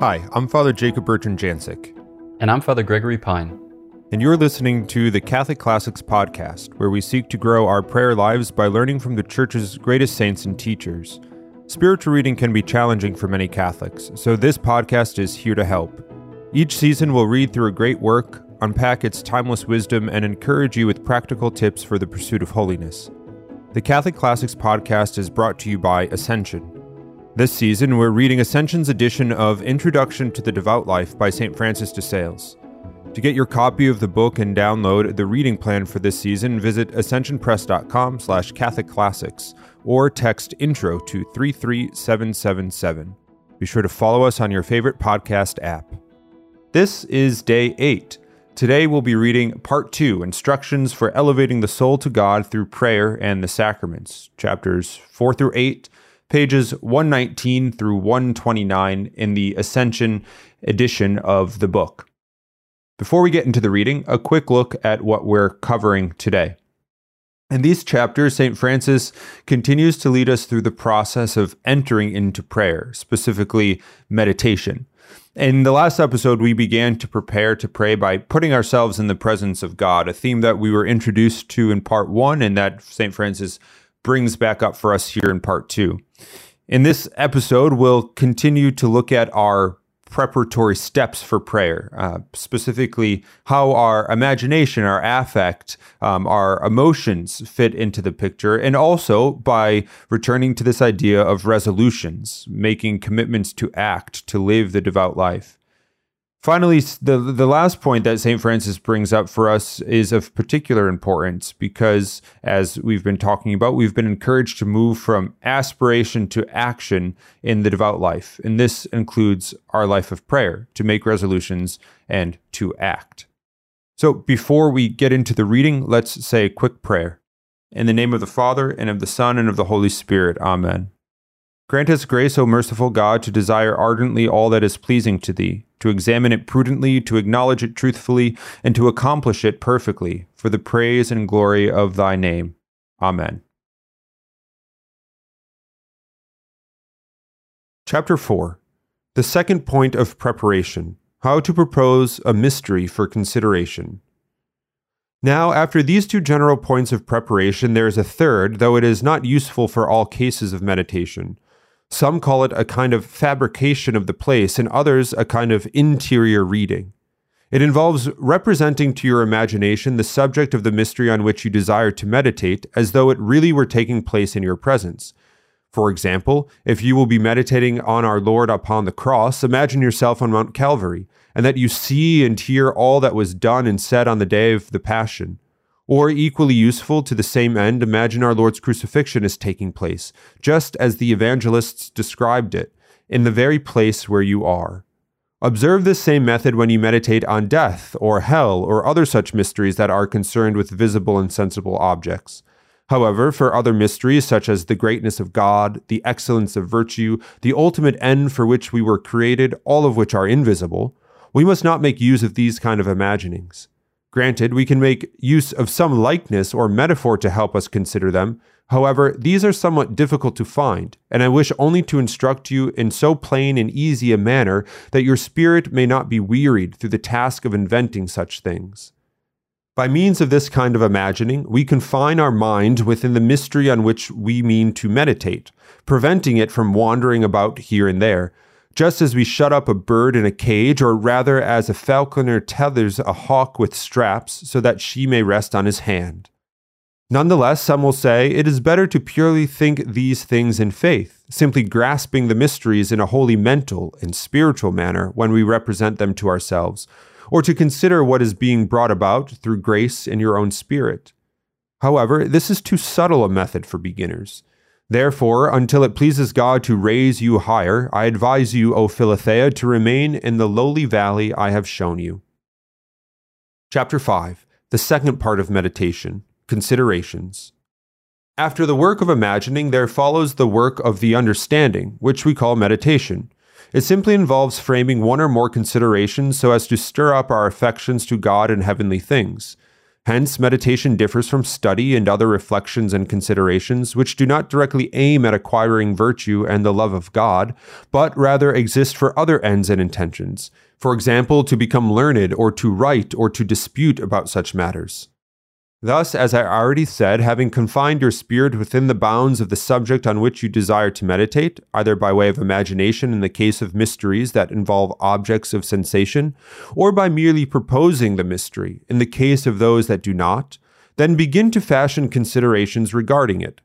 Hi, I'm Father Jacob Bertrand Janczyk. And I'm Father Gregory Pine. And you're listening to the Catholic Classics Podcast, where we seek to grow our prayer lives by learning from the Church's greatest saints and teachers. Spiritual reading can be challenging for many Catholics, so this podcast is here to help. Each season, we'll read through a great work, unpack its timeless wisdom, and encourage you with practical tips for the pursuit of holiness. The Catholic Classics Podcast is brought to you by Ascension. This season, we're reading Ascension's edition of Introduction to the Devout Life by St. Francis de Sales. To get your copy of the book and download the reading plan for this season, visit ascensionpress.com slash catholicclassics or text intro to 33777. Be sure to follow us on your favorite podcast app. This is day 8. Today we'll be reading Part 2 Instructions for Elevating the Soul to God Through Prayer and the Sacraments, chapters 4 through 8 pages 119 through 129 in the Ascension edition of the book. Before we get into the reading, a quick look at what we're covering today. In these chapters, St. Francis continues to lead us through the process of entering into prayer, specifically meditation. In the last episode, we began to prepare to pray by putting ourselves in the presence of God, a theme that we were introduced to in part one and that St. Francis brings back up for us here in part two. In this episode, we'll continue to look at our preparatory steps for prayer, uh, specifically how our imagination, our affect, um, our emotions fit into the picture, and also by returning to this idea of resolutions, making commitments to act, to live the devout life. Finally, the the last point that St. Francis brings up for us is of particular importance because, as we've been talking about, we've been encouraged to move from aspiration to action in the devout life. And this includes our life of prayer, to make resolutions and to act. So, before we get into the reading, let's say a quick prayer. In the name of the Father, and of the Son, and of the Holy Spirit. Amen. Grant us grace, O merciful God, to desire ardently all that is pleasing to Thee, to examine it prudently, to acknowledge it truthfully, and to accomplish it perfectly, for the praise and glory of Thy name. Amen. Chapter 4 The second point of preparation How to propose a mystery for consideration. Now, after these two general points of preparation, there is a third, though it is not useful for all cases of meditation. Some call it a kind of fabrication of the place, and others a kind of interior reading. It involves representing to your imagination the subject of the mystery on which you desire to meditate as though it really were taking place in your presence. For example, if you will be meditating on our Lord upon the cross, imagine yourself on Mount Calvary, and that you see and hear all that was done and said on the day of the Passion. Or, equally useful to the same end, imagine our Lord's crucifixion is taking place, just as the evangelists described it, in the very place where you are. Observe this same method when you meditate on death, or hell, or other such mysteries that are concerned with visible and sensible objects. However, for other mysteries such as the greatness of God, the excellence of virtue, the ultimate end for which we were created, all of which are invisible, we must not make use of these kind of imaginings. Granted, we can make use of some likeness or metaphor to help us consider them. However, these are somewhat difficult to find, and I wish only to instruct you in so plain and easy a manner that your spirit may not be wearied through the task of inventing such things. By means of this kind of imagining, we confine our mind within the mystery on which we mean to meditate, preventing it from wandering about here and there, just as we shut up a bird in a cage, or rather as a falconer tethers a hawk with straps so that she may rest on his hand. Nonetheless, some will say it is better to purely think these things in faith, simply grasping the mysteries in a wholly mental and spiritual manner when we represent them to ourselves, or to consider what is being brought about through grace in your own spirit. However, this is too subtle a method for beginners. Therefore, until it pleases God to raise you higher, I advise you, O Philothea, to remain in the lowly valley I have shown you. Chapter 5 The second part of meditation Considerations. After the work of imagining, there follows the work of the understanding, which we call meditation. It simply involves framing one or more considerations so as to stir up our affections to God and heavenly things. Hence, meditation differs from study and other reflections and considerations, which do not directly aim at acquiring virtue and the love of God, but rather exist for other ends and intentions. For example, to become learned, or to write, or to dispute about such matters. Thus, as I already said, having confined your spirit within the bounds of the subject on which you desire to meditate, either by way of imagination in the case of mysteries that involve objects of sensation, or by merely proposing the mystery in the case of those that do not, then begin to fashion considerations regarding it.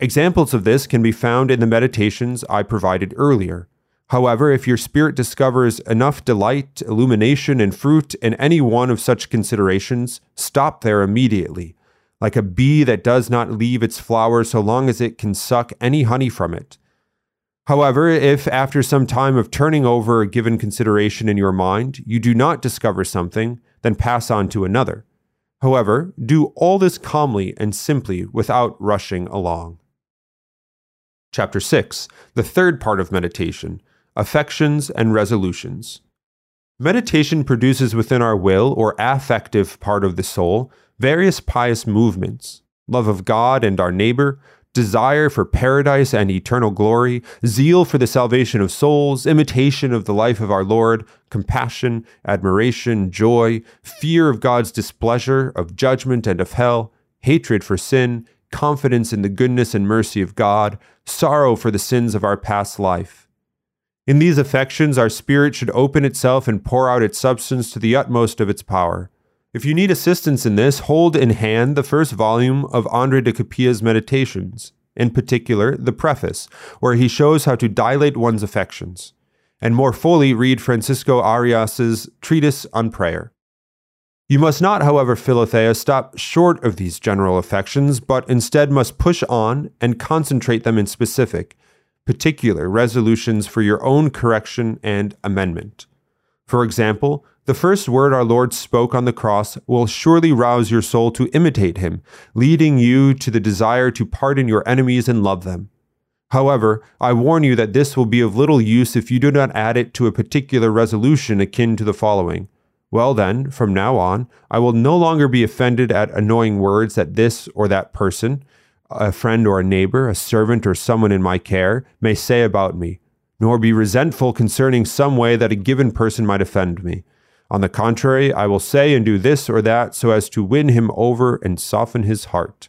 Examples of this can be found in the meditations I provided earlier. However, if your spirit discovers enough delight, illumination, and fruit in any one of such considerations, stop there immediately, like a bee that does not leave its flower so long as it can suck any honey from it. However, if after some time of turning over a given consideration in your mind, you do not discover something, then pass on to another. However, do all this calmly and simply without rushing along. Chapter 6 The third part of meditation affections, and resolutions. Meditation produces within our will or affective part of the soul various pious movements love of God and our neighbor, desire for paradise and eternal glory, zeal for the salvation of souls, imitation of the life of our Lord, compassion, admiration, joy, fear of God's displeasure, of judgment and of hell, hatred for sin, confidence in the goodness and mercy of God, sorrow for the sins of our past life in these affections, our spirit should open itself and pour out its substance to the utmost of its power. If you need assistance in this, hold in hand the first volume of Andre de Capia's Meditations, in particular, the preface, where he shows how to dilate one's affections, and more fully read Francisco Arias's Treatise on Prayer. You must not, however, Philothea, stop short of these general affections, but instead must push on and concentrate them in specific, particular resolutions for your own correction and amendment. For example, the first word our Lord spoke on the cross will surely rouse your soul to imitate him, leading you to the desire to pardon your enemies and love them. However, I warn you that this will be of little use if you do not add it to a particular resolution akin to the following. Well, then, from now on, I will no longer be offended at annoying words that this or that person, a friend or a neighbor, a servant or someone in my care, may say about me, nor be resentful concerning some way that a given person might offend me. On the contrary, I will say and do this or that so as to win him over and soften his heart.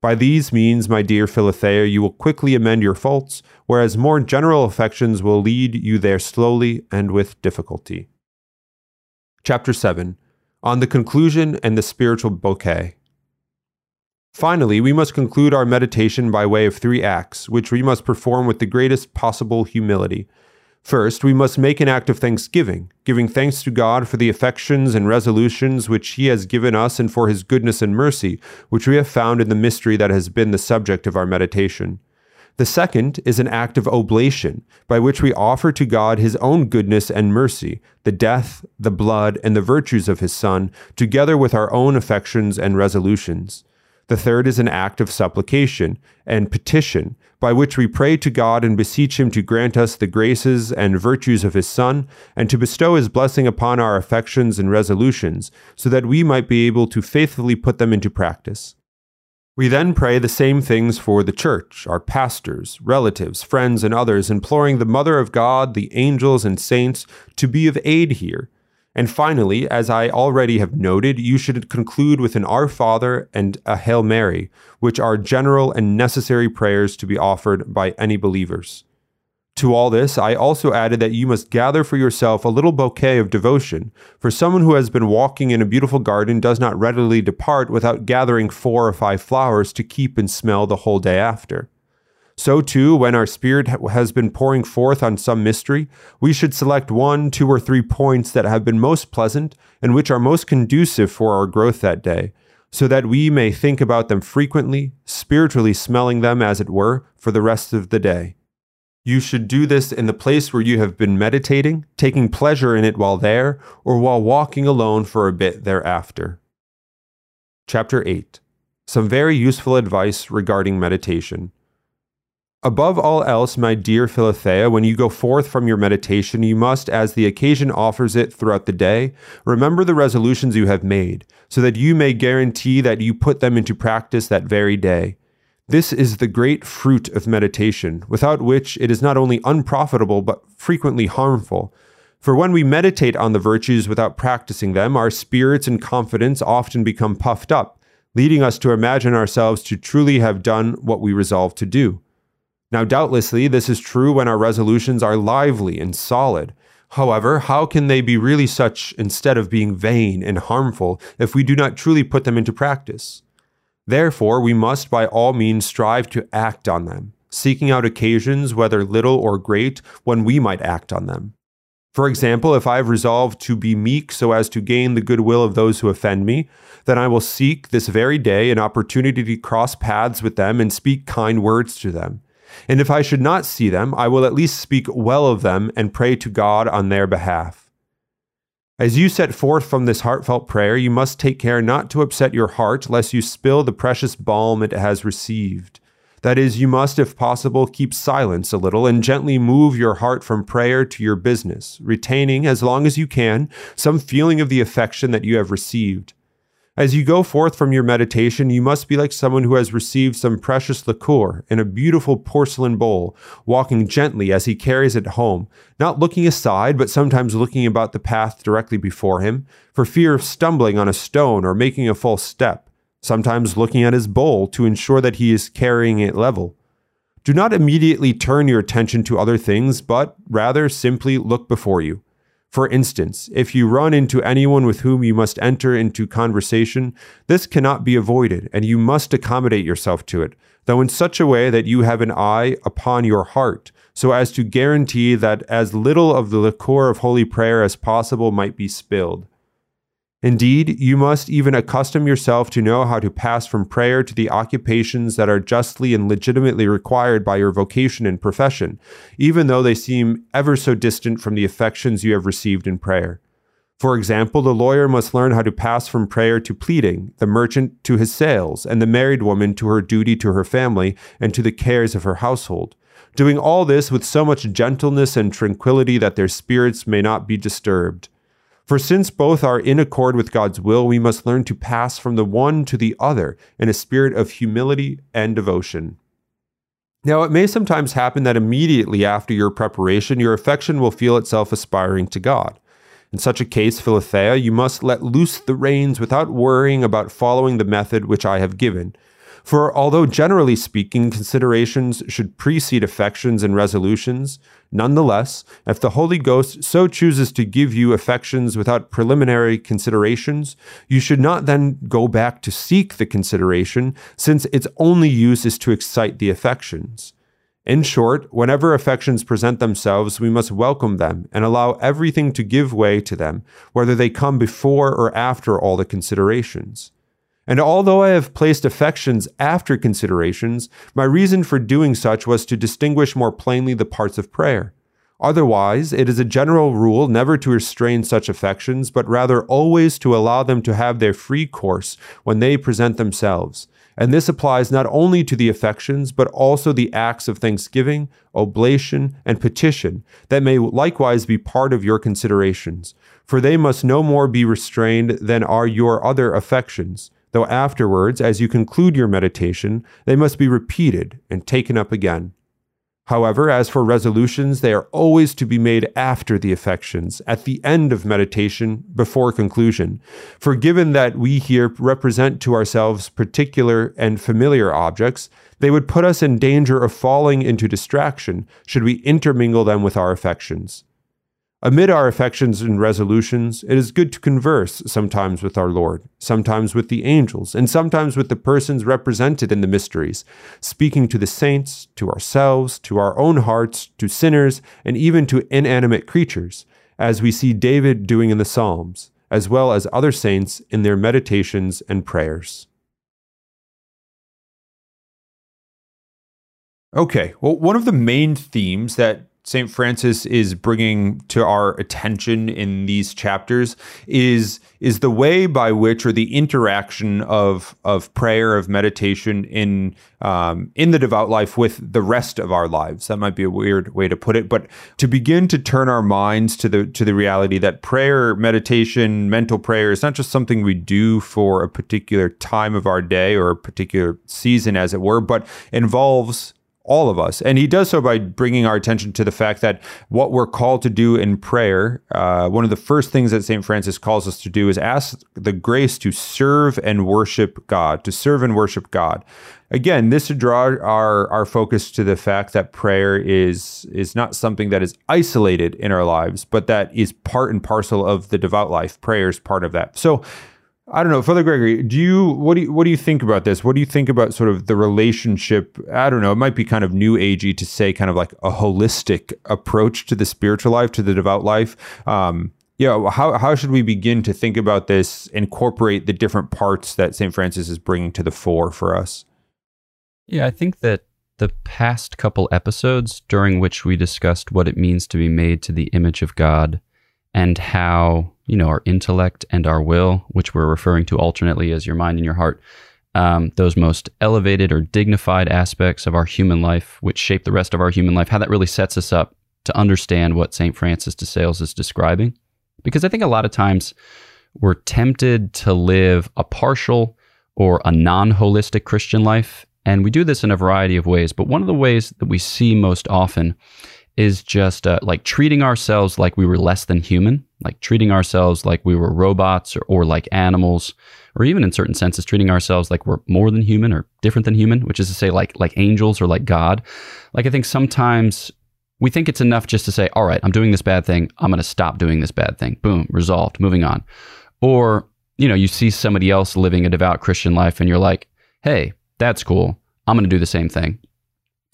By these means, my dear Philothea, you will quickly amend your faults, whereas more general affections will lead you there slowly and with difficulty. Chapter 7 On the Conclusion and the Spiritual Bouquet. Finally, we must conclude our meditation by way of three acts, which we must perform with the greatest possible humility. First, we must make an act of thanksgiving, giving thanks to God for the affections and resolutions which He has given us and for His goodness and mercy, which we have found in the mystery that has been the subject of our meditation. The second is an act of oblation, by which we offer to God His own goodness and mercy, the death, the blood, and the virtues of His Son, together with our own affections and resolutions. The third is an act of supplication and petition, by which we pray to God and beseech Him to grant us the graces and virtues of His Son, and to bestow His blessing upon our affections and resolutions, so that we might be able to faithfully put them into practice. We then pray the same things for the Church, our pastors, relatives, friends, and others, imploring the Mother of God, the angels, and saints to be of aid here and finally, as I already have noted, you should conclude with an Our Father and a Hail Mary, which are general and necessary prayers to be offered by any believers. To all this, I also added that you must gather for yourself a little bouquet of devotion, for someone who has been walking in a beautiful garden does not readily depart without gathering four or five flowers to keep and smell the whole day after. So, too, when our Spirit has been pouring forth on some mystery, we should select one, two, or three points that have been most pleasant and which are most conducive for our growth that day, so that we may think about them frequently, spiritually smelling them, as it were, for the rest of the day. You should do this in the place where you have been meditating, taking pleasure in it while there, or while walking alone for a bit thereafter. Chapter 8 Some very useful advice regarding meditation. Above all else, my dear Philothea, when you go forth from your meditation, you must, as the occasion offers it throughout the day, remember the resolutions you have made, so that you may guarantee that you put them into practice that very day. This is the great fruit of meditation, without which it is not only unprofitable, but frequently harmful. For when we meditate on the virtues without practicing them, our spirits and confidence often become puffed up, leading us to imagine ourselves to truly have done what we resolve to do. Now, doubtlessly, this is true when our resolutions are lively and solid. However, how can they be really such instead of being vain and harmful if we do not truly put them into practice? Therefore, we must by all means strive to act on them, seeking out occasions, whether little or great, when we might act on them. For example, if I have resolved to be meek so as to gain the goodwill of those who offend me, then I will seek this very day an opportunity to cross paths with them and speak kind words to them. And if I should not see them, I will at least speak well of them and pray to God on their behalf. As you set forth from this heartfelt prayer, you must take care not to upset your heart, lest you spill the precious balm it has received. That is, you must, if possible, keep silence a little and gently move your heart from prayer to your business, retaining, as long as you can, some feeling of the affection that you have received. As you go forth from your meditation, you must be like someone who has received some precious liqueur in a beautiful porcelain bowl, walking gently as he carries it home, not looking aside, but sometimes looking about the path directly before him, for fear of stumbling on a stone or making a false step, sometimes looking at his bowl to ensure that he is carrying it level. Do not immediately turn your attention to other things, but rather simply look before you. For instance, if you run into anyone with whom you must enter into conversation, this cannot be avoided, and you must accommodate yourself to it, though in such a way that you have an eye upon your heart, so as to guarantee that as little of the liquor of holy prayer as possible might be spilled. Indeed, you must even accustom yourself to know how to pass from prayer to the occupations that are justly and legitimately required by your vocation and profession, even though they seem ever so distant from the affections you have received in prayer. For example, the lawyer must learn how to pass from prayer to pleading, the merchant to his sales, and the married woman to her duty to her family and to the cares of her household, doing all this with so much gentleness and tranquillity that their spirits may not be disturbed. For since both are in accord with God's will, we must learn to pass from the one to the other in a spirit of humility and devotion. Now, it may sometimes happen that immediately after your preparation, your affection will feel itself aspiring to God. In such a case, Philothea, you must let loose the reins without worrying about following the method which I have given, for although generally speaking, considerations should precede affections and resolutions, nonetheless, if the Holy Ghost so chooses to give you affections without preliminary considerations, you should not then go back to seek the consideration, since its only use is to excite the affections. In short, whenever affections present themselves, we must welcome them and allow everything to give way to them, whether they come before or after all the considerations. And although I have placed affections after considerations, my reason for doing such was to distinguish more plainly the parts of prayer. Otherwise, it is a general rule never to restrain such affections, but rather always to allow them to have their free course when they present themselves. And this applies not only to the affections, but also the acts of thanksgiving, oblation, and petition that may likewise be part of your considerations. For they must no more be restrained than are your other affections though afterwards, as you conclude your meditation, they must be repeated and taken up again. However, as for resolutions, they are always to be made after the affections, at the end of meditation, before conclusion. For given that we here represent to ourselves particular and familiar objects, they would put us in danger of falling into distraction should we intermingle them with our affections. Amid our affections and resolutions, it is good to converse sometimes with our Lord, sometimes with the angels, and sometimes with the persons represented in the mysteries, speaking to the saints, to ourselves, to our own hearts, to sinners, and even to inanimate creatures, as we see David doing in the Psalms, as well as other saints in their meditations and prayers. Okay, well, one of the main themes that St. Francis is bringing to our attention in these chapters is is the way by which, or the interaction of of prayer, of meditation in um, in the devout life with the rest of our lives. That might be a weird way to put it, but to begin to turn our minds to the to the reality that prayer, meditation, mental prayer is not just something we do for a particular time of our day or a particular season, as it were, but involves all of us. And he does so by bringing our attention to the fact that what we're called to do in prayer, uh, one of the first things that St. Francis calls us to do is ask the grace to serve and worship God, to serve and worship God. Again, this to draw our, our focus to the fact that prayer is is not something that is isolated in our lives, but that is part and parcel of the devout life. Prayer is part of that. So I don't know, Father Gregory. Do you what do you what do you think about this? What do you think about sort of the relationship? I don't know. It might be kind of new agey to say, kind of like a holistic approach to the spiritual life, to the devout life. Um, yeah, how how should we begin to think about this? Incorporate the different parts that Saint Francis is bringing to the fore for us. Yeah, I think that the past couple episodes during which we discussed what it means to be made to the image of God and how you know, our intellect and our will, which we're referring to alternately as your mind and your heart, um, those most elevated or dignified aspects of our human life, which shape the rest of our human life, how that really sets us up to understand what St. Francis de Sales is describing. Because I think a lot of times we're tempted to live a partial or a non holistic Christian life. And we do this in a variety of ways. But one of the ways that we see most often is just uh, like treating ourselves like we were less than human, like treating ourselves like we were robots or, or like animals, or even in certain senses, treating ourselves like we're more than human or different than human, which is to say, like like angels or like God. Like I think sometimes we think it's enough just to say, all right, I'm doing this bad thing. I'm going to stop doing this bad thing. Boom, resolved, moving on. Or, you know, you see somebody else living a devout Christian life and you're like, hey, that's cool. I'm going to do the same thing.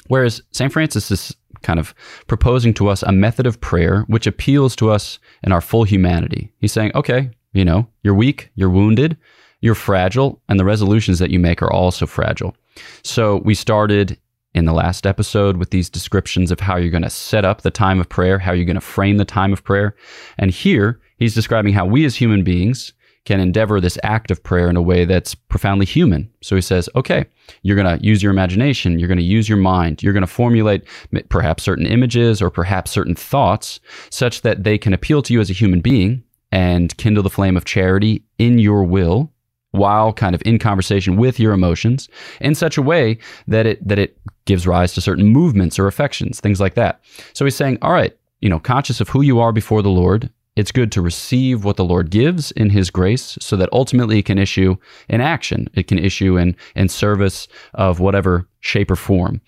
Whereas St. Francis is kind of proposing to us a method of prayer which appeals to us in our full humanity. He's saying, okay, you know, you're weak, you're wounded, you're fragile, and the resolutions that you make are also fragile. So we started in the last episode with these descriptions of how you're going to set up the time of prayer, how you're going to frame the time of prayer. And here he's describing how we as human beings can endeavor this act of prayer in a way that's profoundly human. So he says, okay, you're going to use your imagination, you're going to use your mind, you're going to formulate perhaps certain images or perhaps certain thoughts such that they can appeal to you as a human being and kindle the flame of charity in your will while kind of in conversation with your emotions in such a way that it that it gives rise to certain movements or affections things like that so he's saying all right you know conscious of who you are before the lord it's good to receive what the Lord gives in His grace so that ultimately it can issue in action. It can issue in, in service of whatever shape or form.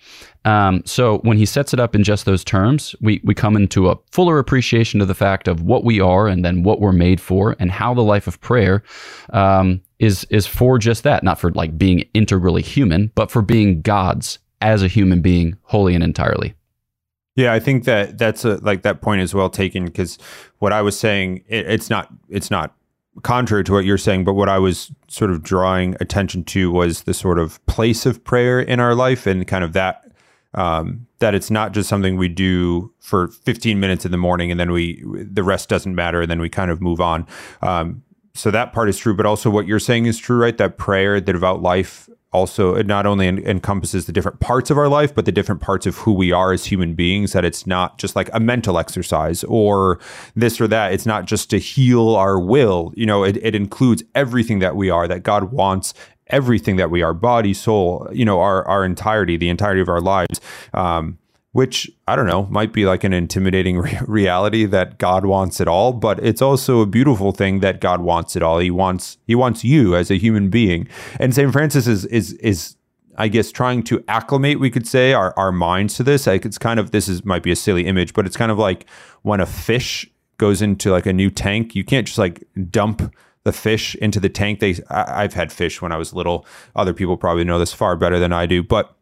Um, so when He sets it up in just those terms, we, we come into a fuller appreciation of the fact of what we are and then what we're made for and how the life of prayer um, is, is for just that, not for like being integrally human, but for being God's as a human being, wholly and entirely. Yeah, I think that that's a, like that point is well taken because what I was saying it, it's not it's not contrary to what you're saying, but what I was sort of drawing attention to was the sort of place of prayer in our life and kind of that um, that it's not just something we do for 15 minutes in the morning and then we the rest doesn't matter and then we kind of move on. Um, so that part is true, but also what you're saying is true, right? That prayer, the devout life also it not only en- encompasses the different parts of our life but the different parts of who we are as human beings that it's not just like a mental exercise or this or that. It's not just to heal our will. You know it, it includes everything that we are that god wants everything that we are body soul you know our our entirety the entirety of our lives. Um, which I don't know, might be like an intimidating re- reality that God wants it all, but it's also a beautiful thing that God wants it all. He wants he wants you as a human being. And St. Francis is is is I guess trying to acclimate, we could say, our, our minds to this. Like it's kind of this is might be a silly image, but it's kind of like when a fish goes into like a new tank, you can't just like dump the fish into the tank. They I, I've had fish when I was little. Other people probably know this far better than I do, but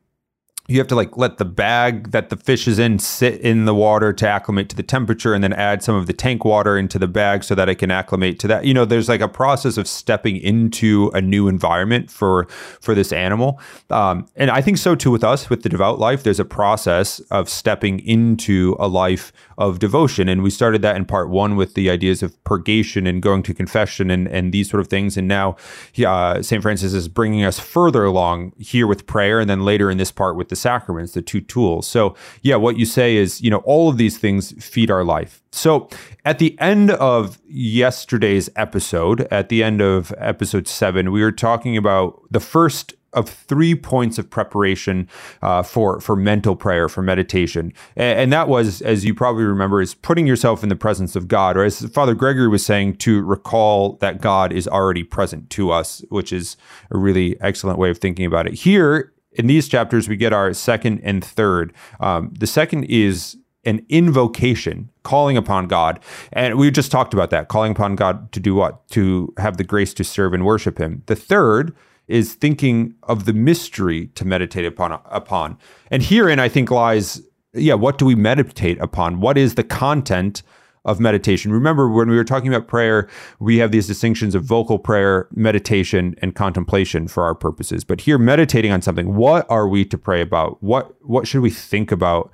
you have to like let the bag that the fish is in sit in the water to acclimate to the temperature and then add some of the tank water into the bag so that it can acclimate to that. You know there's like a process of stepping into a new environment for for this animal. Um, and i think so too with us with the devout life there's a process of stepping into a life of devotion. And we started that in part one with the ideas of purgation and going to confession and and these sort of things. And now uh, st francis is bringing us further along here with prayer and then later in this part with the sacraments, the two tools. So, yeah, what you say is, you know, all of these things feed our life. So, at the end of yesterday's episode, at the end of episode seven, we were talking about the first of three points of preparation uh, for for mental prayer for meditation and, and, that was as you probably remember is putting yourself in the presence of god or as father gregory was saying to recall that god is already present to us which is a really excellent way of thinking about it here in these chapters, we get our second and third. Um, the second is an invocation, calling upon God. And we just talked about that, calling upon God to do what? To have the grace to serve and worship Him. The third is thinking of the mystery to meditate upon. upon. And herein, I think, lies, yeah, what do we meditate upon? What is the content of meditation. Remember, when we were talking about prayer, we have these distinctions of vocal prayer, meditation, and contemplation for our purposes. But here, meditating on something, what are we to pray about? What what should we think about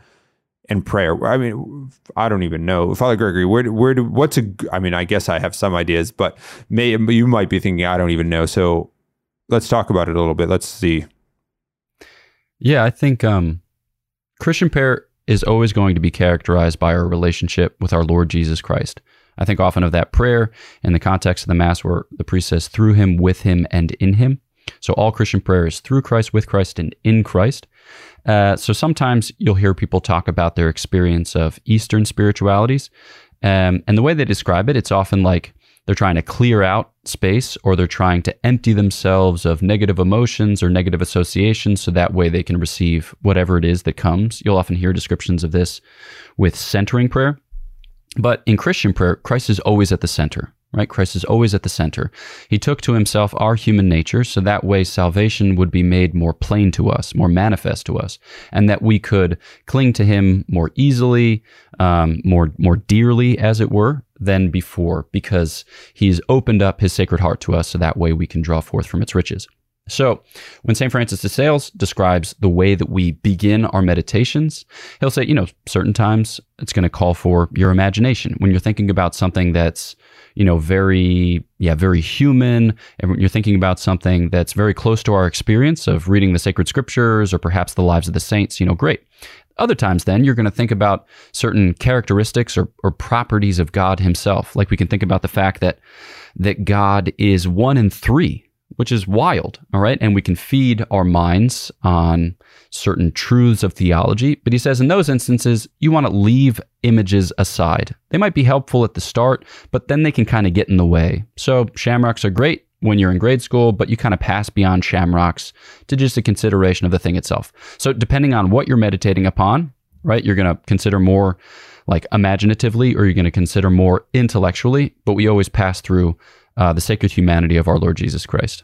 in prayer? I mean, I don't even know, Father Gregory. Where where do what's a? I mean, I guess I have some ideas, but may you might be thinking I don't even know. So let's talk about it a little bit. Let's see. Yeah, I think um, Christian prayer is always going to be characterized by our relationship with our Lord Jesus Christ. I think often of that prayer in the context of the Mass where the priest says, through him, with him, and in him. So all Christian prayer is through Christ, with Christ, and in Christ. Uh, so sometimes you'll hear people talk about their experience of Eastern spiritualities. Um, and the way they describe it, it's often like they're trying to clear out space or they're trying to empty themselves of negative emotions or negative associations so that way they can receive whatever it is that comes. You'll often hear descriptions of this with centering prayer. But in Christian prayer, Christ is always at the center right? Christ is always at the center. He took to himself our human nature, so that way salvation would be made more plain to us, more manifest to us, and that we could cling to him more easily, um, more more dearly, as it were, than before, because he's opened up his sacred heart to us, so that way we can draw forth from its riches. So, when St. Francis de Sales describes the way that we begin our meditations, he'll say, you know, certain times it's going to call for your imagination. When you're thinking about something that's you know, very, yeah, very human. And you're thinking about something that's very close to our experience of reading the sacred scriptures or perhaps the lives of the saints, you know, great. Other times, then, you're going to think about certain characteristics or, or properties of God Himself. Like we can think about the fact that that God is one in three which is wild. All right. And we can feed our minds on certain truths of theology. But he says in those instances, you want to leave images aside. They might be helpful at the start, but then they can kind of get in the way. So shamrocks are great when you're in grade school, but you kind of pass beyond shamrocks to just a consideration of the thing itself. So depending on what you're meditating upon, right, you're going to consider more like imaginatively or you're going to consider more intellectually, but we always pass through uh, the sacred humanity of our Lord Jesus Christ.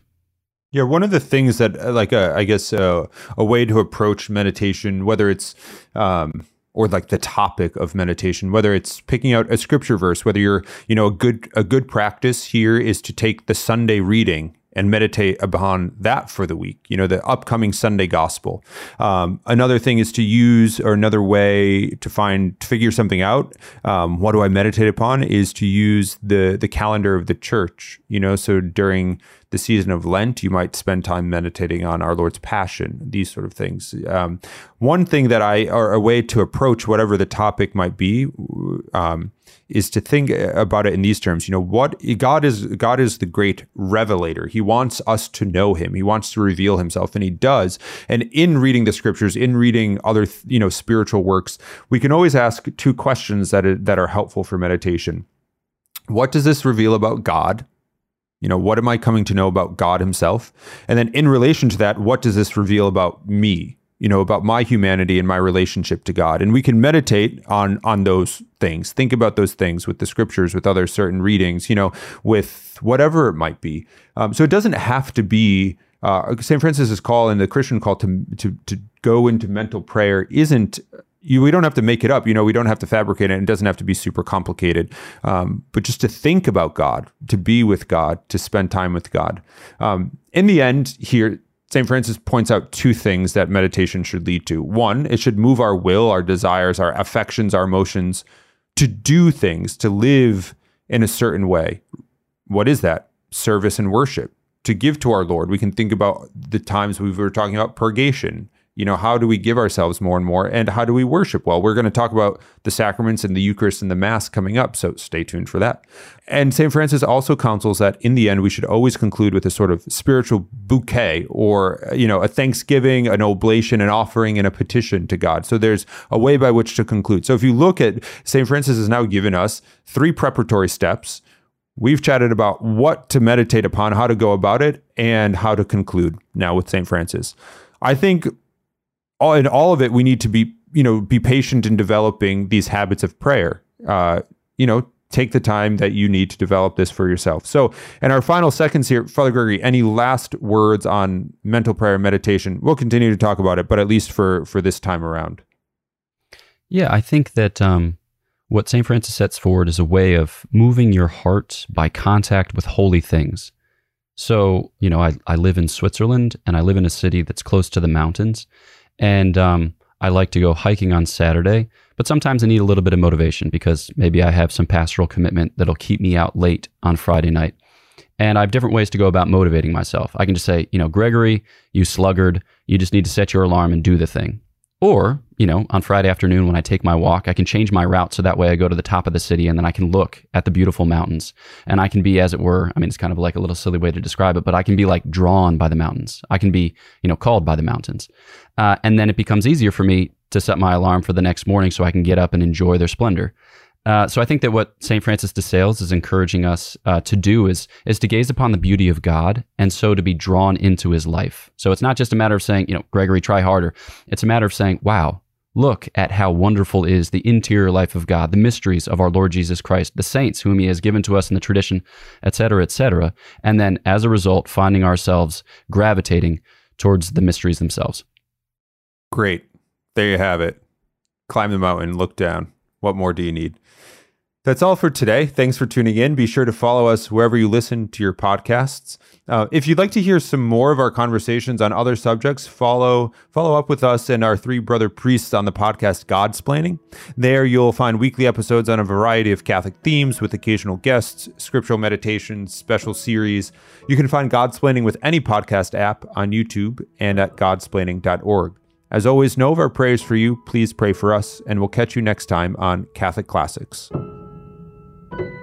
Yeah, one of the things that, uh, like, uh, I guess, uh, a way to approach meditation, whether it's um, or like the topic of meditation, whether it's picking out a scripture verse, whether you're, you know, a good a good practice here is to take the Sunday reading and meditate upon that for the week, you know, the upcoming Sunday gospel. Um, another thing is to use, or another way to find, to figure something out. Um, what do I meditate upon is to use the, the calendar of the church, you know, so during the season of Lent, you might spend time meditating on our Lord's Passion, these sort of things. Um, one thing that I, or a way to approach whatever the topic might be, um, is to think about it in these terms. You know, what God is, God is the great revelator. He wants us to know Him. He wants to reveal Himself, and He does. And in reading the Scriptures, in reading other, you know, spiritual works, we can always ask two questions that that are helpful for meditation. What does this reveal about God? You know, what am I coming to know about God Himself? And then in relation to that, what does this reveal about me? You know, about my humanity and my relationship to God. And we can meditate on on those things. Think about those things with the scriptures, with other certain readings, you know, with whatever it might be. Um, so it doesn't have to be uh, St. Francis's call and the Christian call to, to, to go into mental prayer isn't you, we don't have to make it up. You know, we don't have to fabricate it. It doesn't have to be super complicated. Um, but just to think about God, to be with God, to spend time with God. Um, in the end, here, St. Francis points out two things that meditation should lead to. One, it should move our will, our desires, our affections, our emotions to do things, to live in a certain way. What is that? Service and worship. To give to our Lord. We can think about the times we were talking about purgation, you know how do we give ourselves more and more and how do we worship well we're going to talk about the sacraments and the eucharist and the mass coming up so stay tuned for that and st francis also counsels that in the end we should always conclude with a sort of spiritual bouquet or you know a thanksgiving an oblation an offering and a petition to god so there's a way by which to conclude so if you look at st francis has now given us three preparatory steps We've chatted about what to meditate upon, how to go about it, and how to conclude now with St. Francis. I think all in all of it, we need to be you know be patient in developing these habits of prayer. Uh, you know, take the time that you need to develop this for yourself. So, in our final seconds here, Father Gregory, any last words on mental prayer meditation? We'll continue to talk about it, but at least for for this time around. Yeah, I think that um, what St. Francis sets forward is a way of moving your heart by contact with holy things. So, you know, I, I live in Switzerland and I live in a city that's close to the mountains. And um, I like to go hiking on Saturday, but sometimes I need a little bit of motivation because maybe I have some pastoral commitment that'll keep me out late on Friday night. And I have different ways to go about motivating myself. I can just say, you know, Gregory, you sluggard, you just need to set your alarm and do the thing. Or, you know, on Friday afternoon when I take my walk, I can change my route so that way I go to the top of the city and then I can look at the beautiful mountains. And I can be, as it were, I mean, it's kind of like a little silly way to describe it, but I can be like drawn by the mountains. I can be, you know, called by the mountains. Uh, and then it becomes easier for me to set my alarm for the next morning so I can get up and enjoy their splendor. Uh, so I think that what St. Francis de Sales is encouraging us uh, to do is is to gaze upon the beauty of God and so to be drawn into His life. So it's not just a matter of saying, you know, Gregory, try harder. It's a matter of saying, wow, look at how wonderful is the interior life of God, the mysteries of our Lord Jesus Christ, the saints whom He has given to us in the tradition, etc., etc. And then as a result, finding ourselves gravitating towards the mysteries themselves. Great, there you have it. Climb the mountain, look down. What more do you need? That's all for today. Thanks for tuning in. Be sure to follow us wherever you listen to your podcasts. Uh, if you'd like to hear some more of our conversations on other subjects, follow follow up with us and our three brother priests on the podcast Godsplaining. There you'll find weekly episodes on a variety of Catholic themes with occasional guests, scriptural meditations, special series. You can find Godsplaining with any podcast app on YouTube and at godsplaining.org. As always, know of our prayers for you. Please pray for us, and we'll catch you next time on Catholic Classics. Thank you.